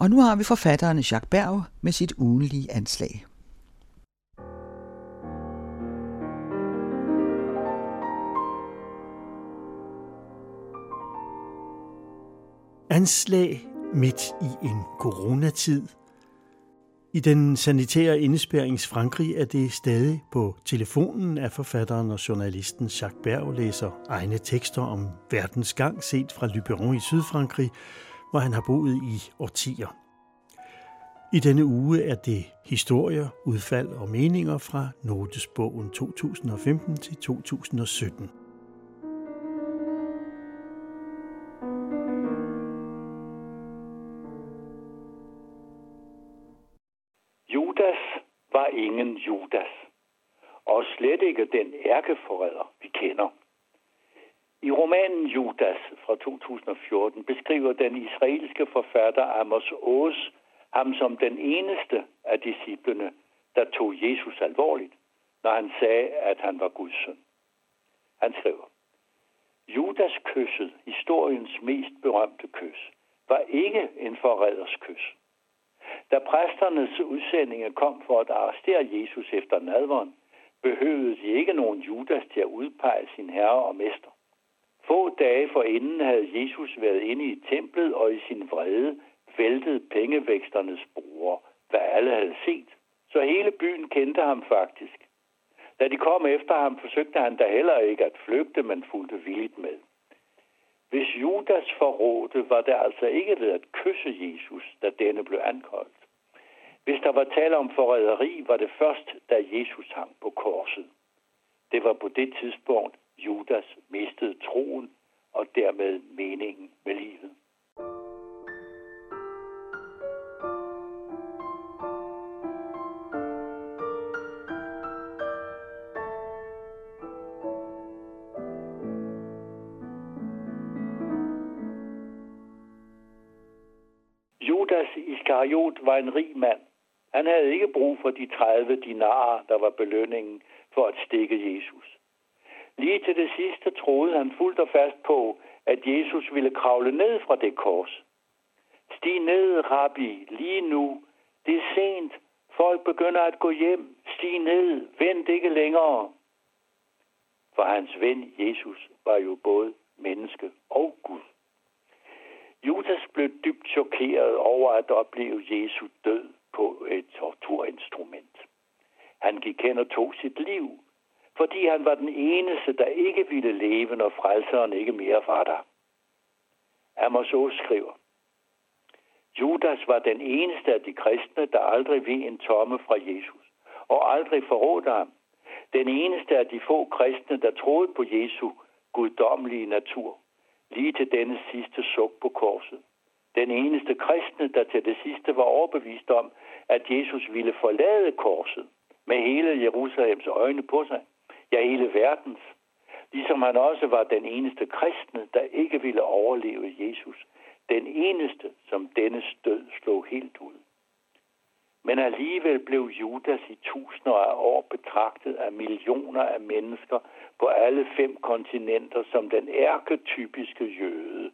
Og nu har vi forfatteren Jacques Berg med sit ugenlige anslag. Anslag midt i en coronatid. I den sanitære indespærings Frankrig er det stadig på telefonen, at forfatteren og journalisten Jacques Berg læser egne tekster om verdens gang set fra Lyberon i Sydfrankrig, hvor han har boet i årtier. I denne uge er det historier, udfald og meninger fra Notesbogen 2015 til 2017. Judas var ingen Judas, og slet ikke den ærkeforræder, vi kender. I romanen Judas fra 2014 beskriver den israelske forfatter Amos Oz ham som den eneste af disciplene, der tog Jesus alvorligt, når han sagde, at han var Guds søn. Han skriver, Judas kysset, historiens mest berømte kys, var ikke en forræders kys. Da præsternes udsendinge kom for at arrestere Jesus efter nadveren, behøvede de ikke nogen Judas til at udpege sin herre og mester. Få dage forinden havde Jesus været inde i templet og i sin vrede væltet pengevæksternes bruger, hvad alle havde set. Så hele byen kendte ham faktisk. Da de kom efter ham, forsøgte han da heller ikke at flygte, men fulgte vildt med. Hvis Judas forrådte, var det altså ikke ved at kysse Jesus, da denne blev anholdt. Hvis der var tale om forræderi, var det først, da Jesus hang på korset. Det var på det tidspunkt, Judas mistede troen og dermed meningen med livet. Judas Iskariot var en rig mand. Han havde ikke brug for de 30 dinarer, der var belønningen for at stikke Jesus. Lige til det sidste troede han fuldt og fast på, at Jesus ville kravle ned fra det kors. Stig ned, rabbi, lige nu. Det er sent. Folk begynder at gå hjem. Stig ned. Vent ikke længere. For hans ven Jesus var jo både menneske og Gud. Judas blev dybt chokeret over at opleve Jesu død på et torturinstrument. Han gik hen og tog sit liv, fordi han var den eneste, der ikke ville leve, når frelseren ikke mere var der. Amos skriver, Judas var den eneste af de kristne, der aldrig ved en tomme fra Jesus, og aldrig forrådte ham. Den eneste af de få kristne, der troede på Jesu guddommelige natur lige til denne sidste suk på korset. Den eneste kristne, der til det sidste var overbevist om, at Jesus ville forlade korset med hele Jerusalems øjne på sig, ja hele verdens, ligesom han også var den eneste kristne, der ikke ville overleve Jesus, den eneste, som denne død slog helt ud. Men alligevel blev Judas i tusinder af år betragtet af millioner af mennesker på alle fem kontinenter som den ærketypiske jøde,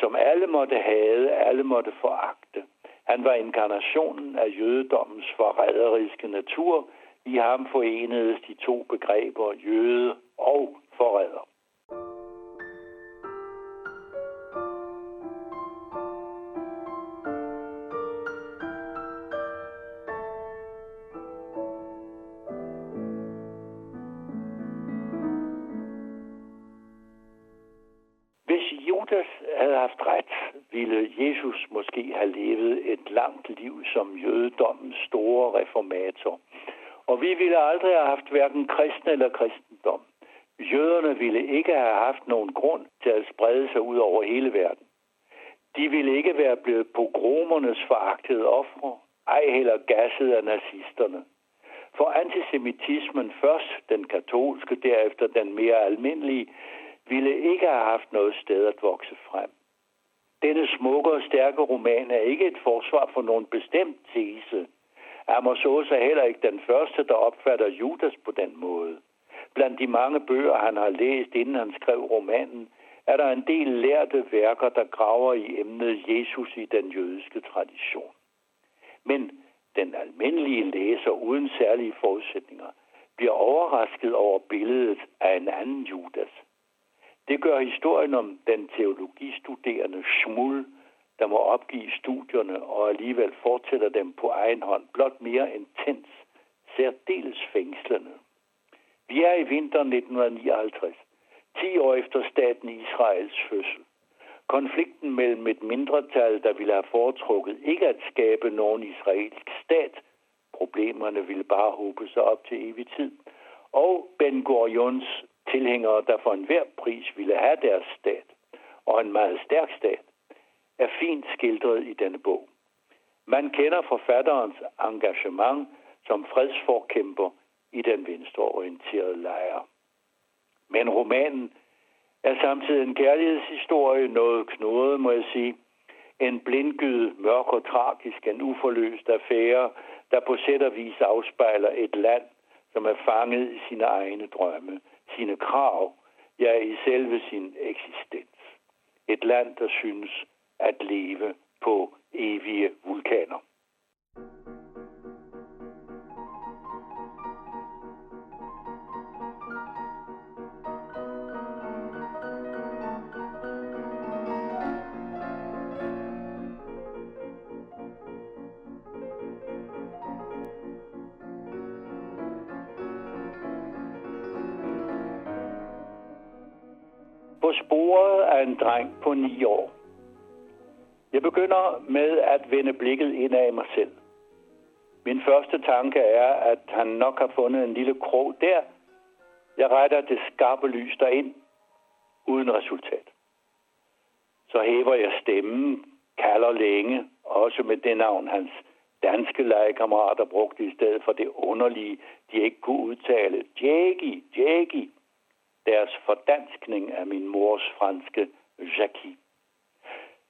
som alle måtte have, alle måtte foragte. Han var inkarnationen af jødedommens forræderiske natur. I ham forenedes de to begreber jøde og forræder. Judas ville Jesus måske have levet et langt liv som jødedommens store reformator. Og vi ville aldrig have haft hverken kristne eller kristendom. Jøderne ville ikke have haft nogen grund til at sprede sig ud over hele verden. De ville ikke være blevet pogromernes foragtede ofre, ej heller gasset af nazisterne. For antisemitismen først, den katolske, derefter den mere almindelige, ville ikke have haft noget sted at vokse frem. Denne smukke og stærke roman er ikke et forsvar for nogen bestemt tese. Amos er heller ikke den første, der opfatter Judas på den måde. Blandt de mange bøger, han har læst, inden han skrev romanen, er der en del lærte værker, der graver i emnet Jesus i den jødiske tradition. Men den almindelige læser uden særlige forudsætninger bliver overrasket over billedet af en anden Judas. Det gør historien om den teologistuderende Schmul, der må opgive studierne og alligevel fortsætter dem på egen hånd, blot mere intens, særdeles fængslende. Vi er i vinteren 1959, 10 år efter staten Israels fødsel. Konflikten mellem et mindretal, der ville have foretrukket ikke at skabe nogen israelsk stat, problemerne ville bare håbe sig op til evig tid, og Ben Gurions tilhængere, der for enhver pris ville have deres stat, og en meget stærk stat, er fint skildret i denne bog. Man kender forfatterens engagement som fredsforkæmper i den venstreorienterede lejr. Men romanen er samtidig en kærlighedshistorie, noget knurret, må jeg sige. En blindgyde, mørk og tragisk, en uforløst affære, der på sæt og vis afspejler et land, som er fanget i sine egne drømme, sine krav, ja i selve sin eksistens. Et land, der synes at leve på evige vulkaner. På sporet af en dreng på ni år. Jeg begynder med at vende blikket ind af mig selv. Min første tanke er, at han nok har fundet en lille krog der. Jeg retter det skarpe lys derind, uden resultat. Så hæver jeg stemmen, kalder længe, også med det navn hans danske legekammerater brugte i stedet for det underlige, de ikke kunne udtale. Jackie, Jackie deres fordanskning af min mors franske Jackie.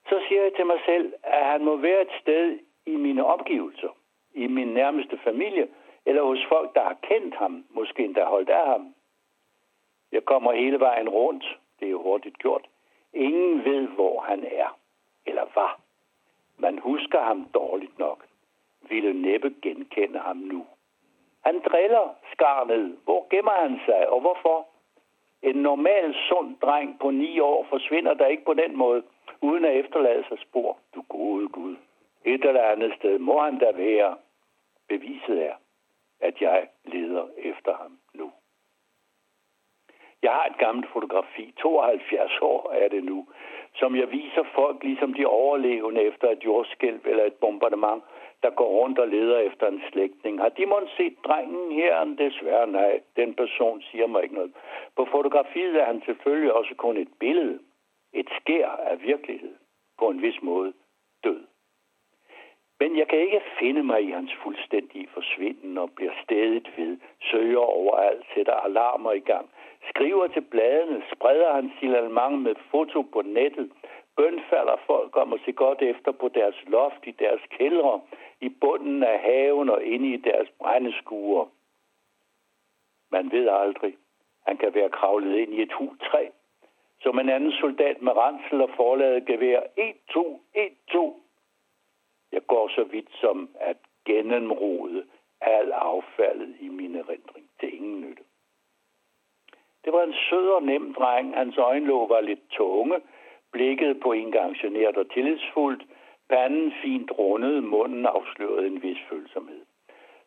Så siger jeg til mig selv, at han må være et sted i mine omgivelser, i min nærmeste familie, eller hos folk, der har kendt ham, måske endda holdt af ham. Jeg kommer hele vejen rundt, det er jo hurtigt gjort. Ingen ved, hvor han er, eller var. Man husker ham dårligt nok, ville næppe genkende ham nu. Han driller skarnet. Hvor gemmer han sig, og hvorfor? En normal, sund dreng på ni år forsvinder der ikke på den måde, uden at efterlade sig spor. Du gode Gud. Et eller andet sted må han da være. Beviset er, at jeg leder efter ham nu. Jeg har et gammelt fotografi, 72 år er det nu, som jeg viser folk, ligesom de overlevende efter et jordskælv eller et bombardement, der går rundt og leder efter en slægtning. Har de måske set drengen her? Desværre nej. Den person siger mig ikke noget. På fotografiet er han selvfølgelig også kun et billede. Et skær af virkelighed. På en vis måde død. Men jeg kan ikke finde mig i hans fuldstændige forsvinden og bliver stedigt ved, søger overalt, sætter alarmer i gang, skriver til bladene, spreder hans signalement med foto på nettet, bønfalder folk om at se godt efter på deres loft, i deres kældre, i bunden af haven og inde i deres brændeskuer. Man ved aldrig. Han kan være kravlet ind i et træ, som en anden soldat med ransel og forladet gevær. 1, 2, 1, 2. Jeg går så vidt som at gennemrode al affaldet i min erindring til ingen nytte. Det var en sød og nem dreng. Hans øjenlåg var lidt tunge, blikket på en gang generet og tillidsfuldt, panden fint rundet, munden afslørede en vis følsomhed.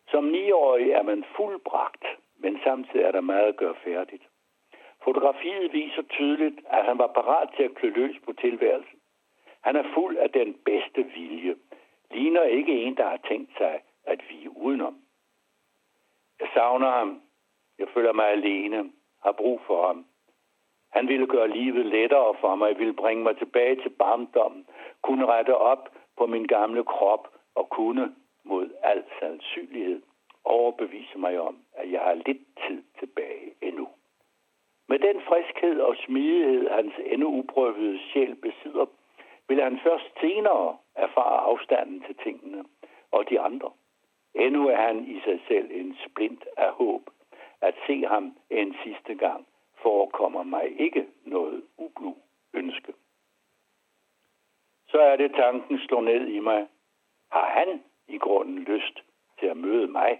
Som niårig er man fuldbragt, men samtidig er der meget at gøre færdigt. Fotografiet viser tydeligt, at han var parat til at klø løs på tilværelsen. Han er fuld af den bedste vilje. Ligner ikke en, der har tænkt sig at vi udenom. Jeg savner ham. Jeg føler mig alene. Har brug for ham. Han ville gøre livet lettere for mig, ville bringe mig tilbage til barndommen, kunne rette op på min gamle krop og kunne mod al sandsynlighed overbevise mig om, at jeg har lidt tid tilbage endnu. Med den friskhed og smidighed, hans endnu uprøvede sjæl besidder, vil han først senere erfare afstanden til tingene og de andre. Endnu er han i sig selv en splint af håb. At se ham en sidste gang forekommer mig ikke noget ublu ønske. Så er det tanken slår ned i mig. Har han i grunden lyst til at møde mig?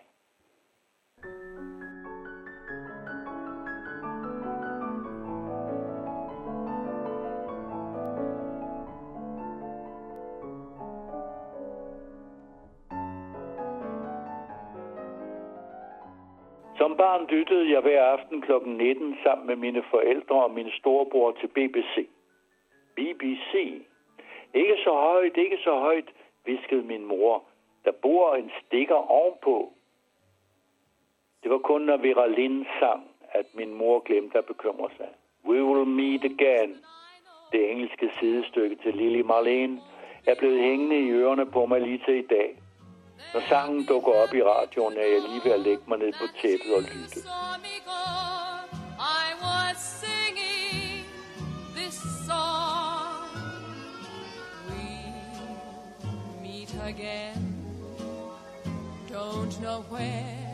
Som barn lyttede jeg hver aften kl. 19 sammen med mine forældre og min storebror til BBC. BBC. Ikke så højt, ikke så højt, viskede min mor. Der bor en stikker ovenpå. Det var kun, når Vera Lind sang, at min mor glemte at bekymre sig. We will meet again. Det engelske sidestykke til Lily Marlene er blevet hængende i ørerne på mig lige til i dag. Når sangen dukker op i radioen, er jeg lige ved at lægge mig ned på tæppet og lytte. again. Don't know where,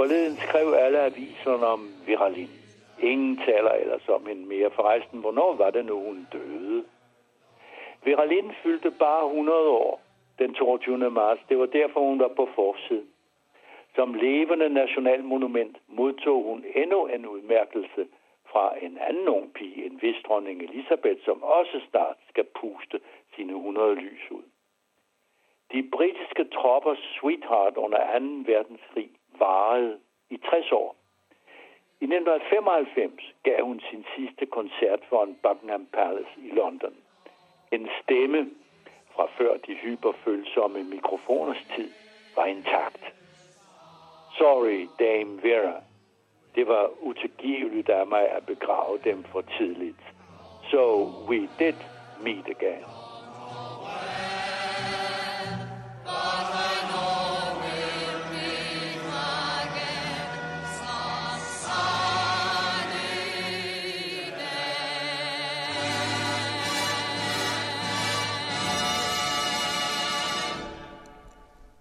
Forleden skrev alle aviserne om Viralin. Ingen taler ellers om hende mere. Forresten, hvornår var det nu, hun døde? Viralin fyldte bare 100 år den 22. marts. Det var derfor, hun var på forsiden. Som levende nationalmonument modtog hun endnu en udmærkelse fra en anden ung pige, en vis dronning Elisabeth, som også snart skal puste sine 100 lys ud. De britiske troppers sweetheart under 2. verdenskrig varede i 60 år. I 1995 gav hun sin sidste koncert for en Buckingham Palace i London. En stemme fra før de hyperfølsomme mikrofoners tid var intakt. Sorry, Dame Vera. Det var utilgiveligt af mig at begrave dem for tidligt. So we did meet again.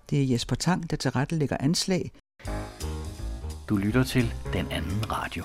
Det er Jesper Tang, der tilrettelægger anslag. Du lytter til Den Anden Radio.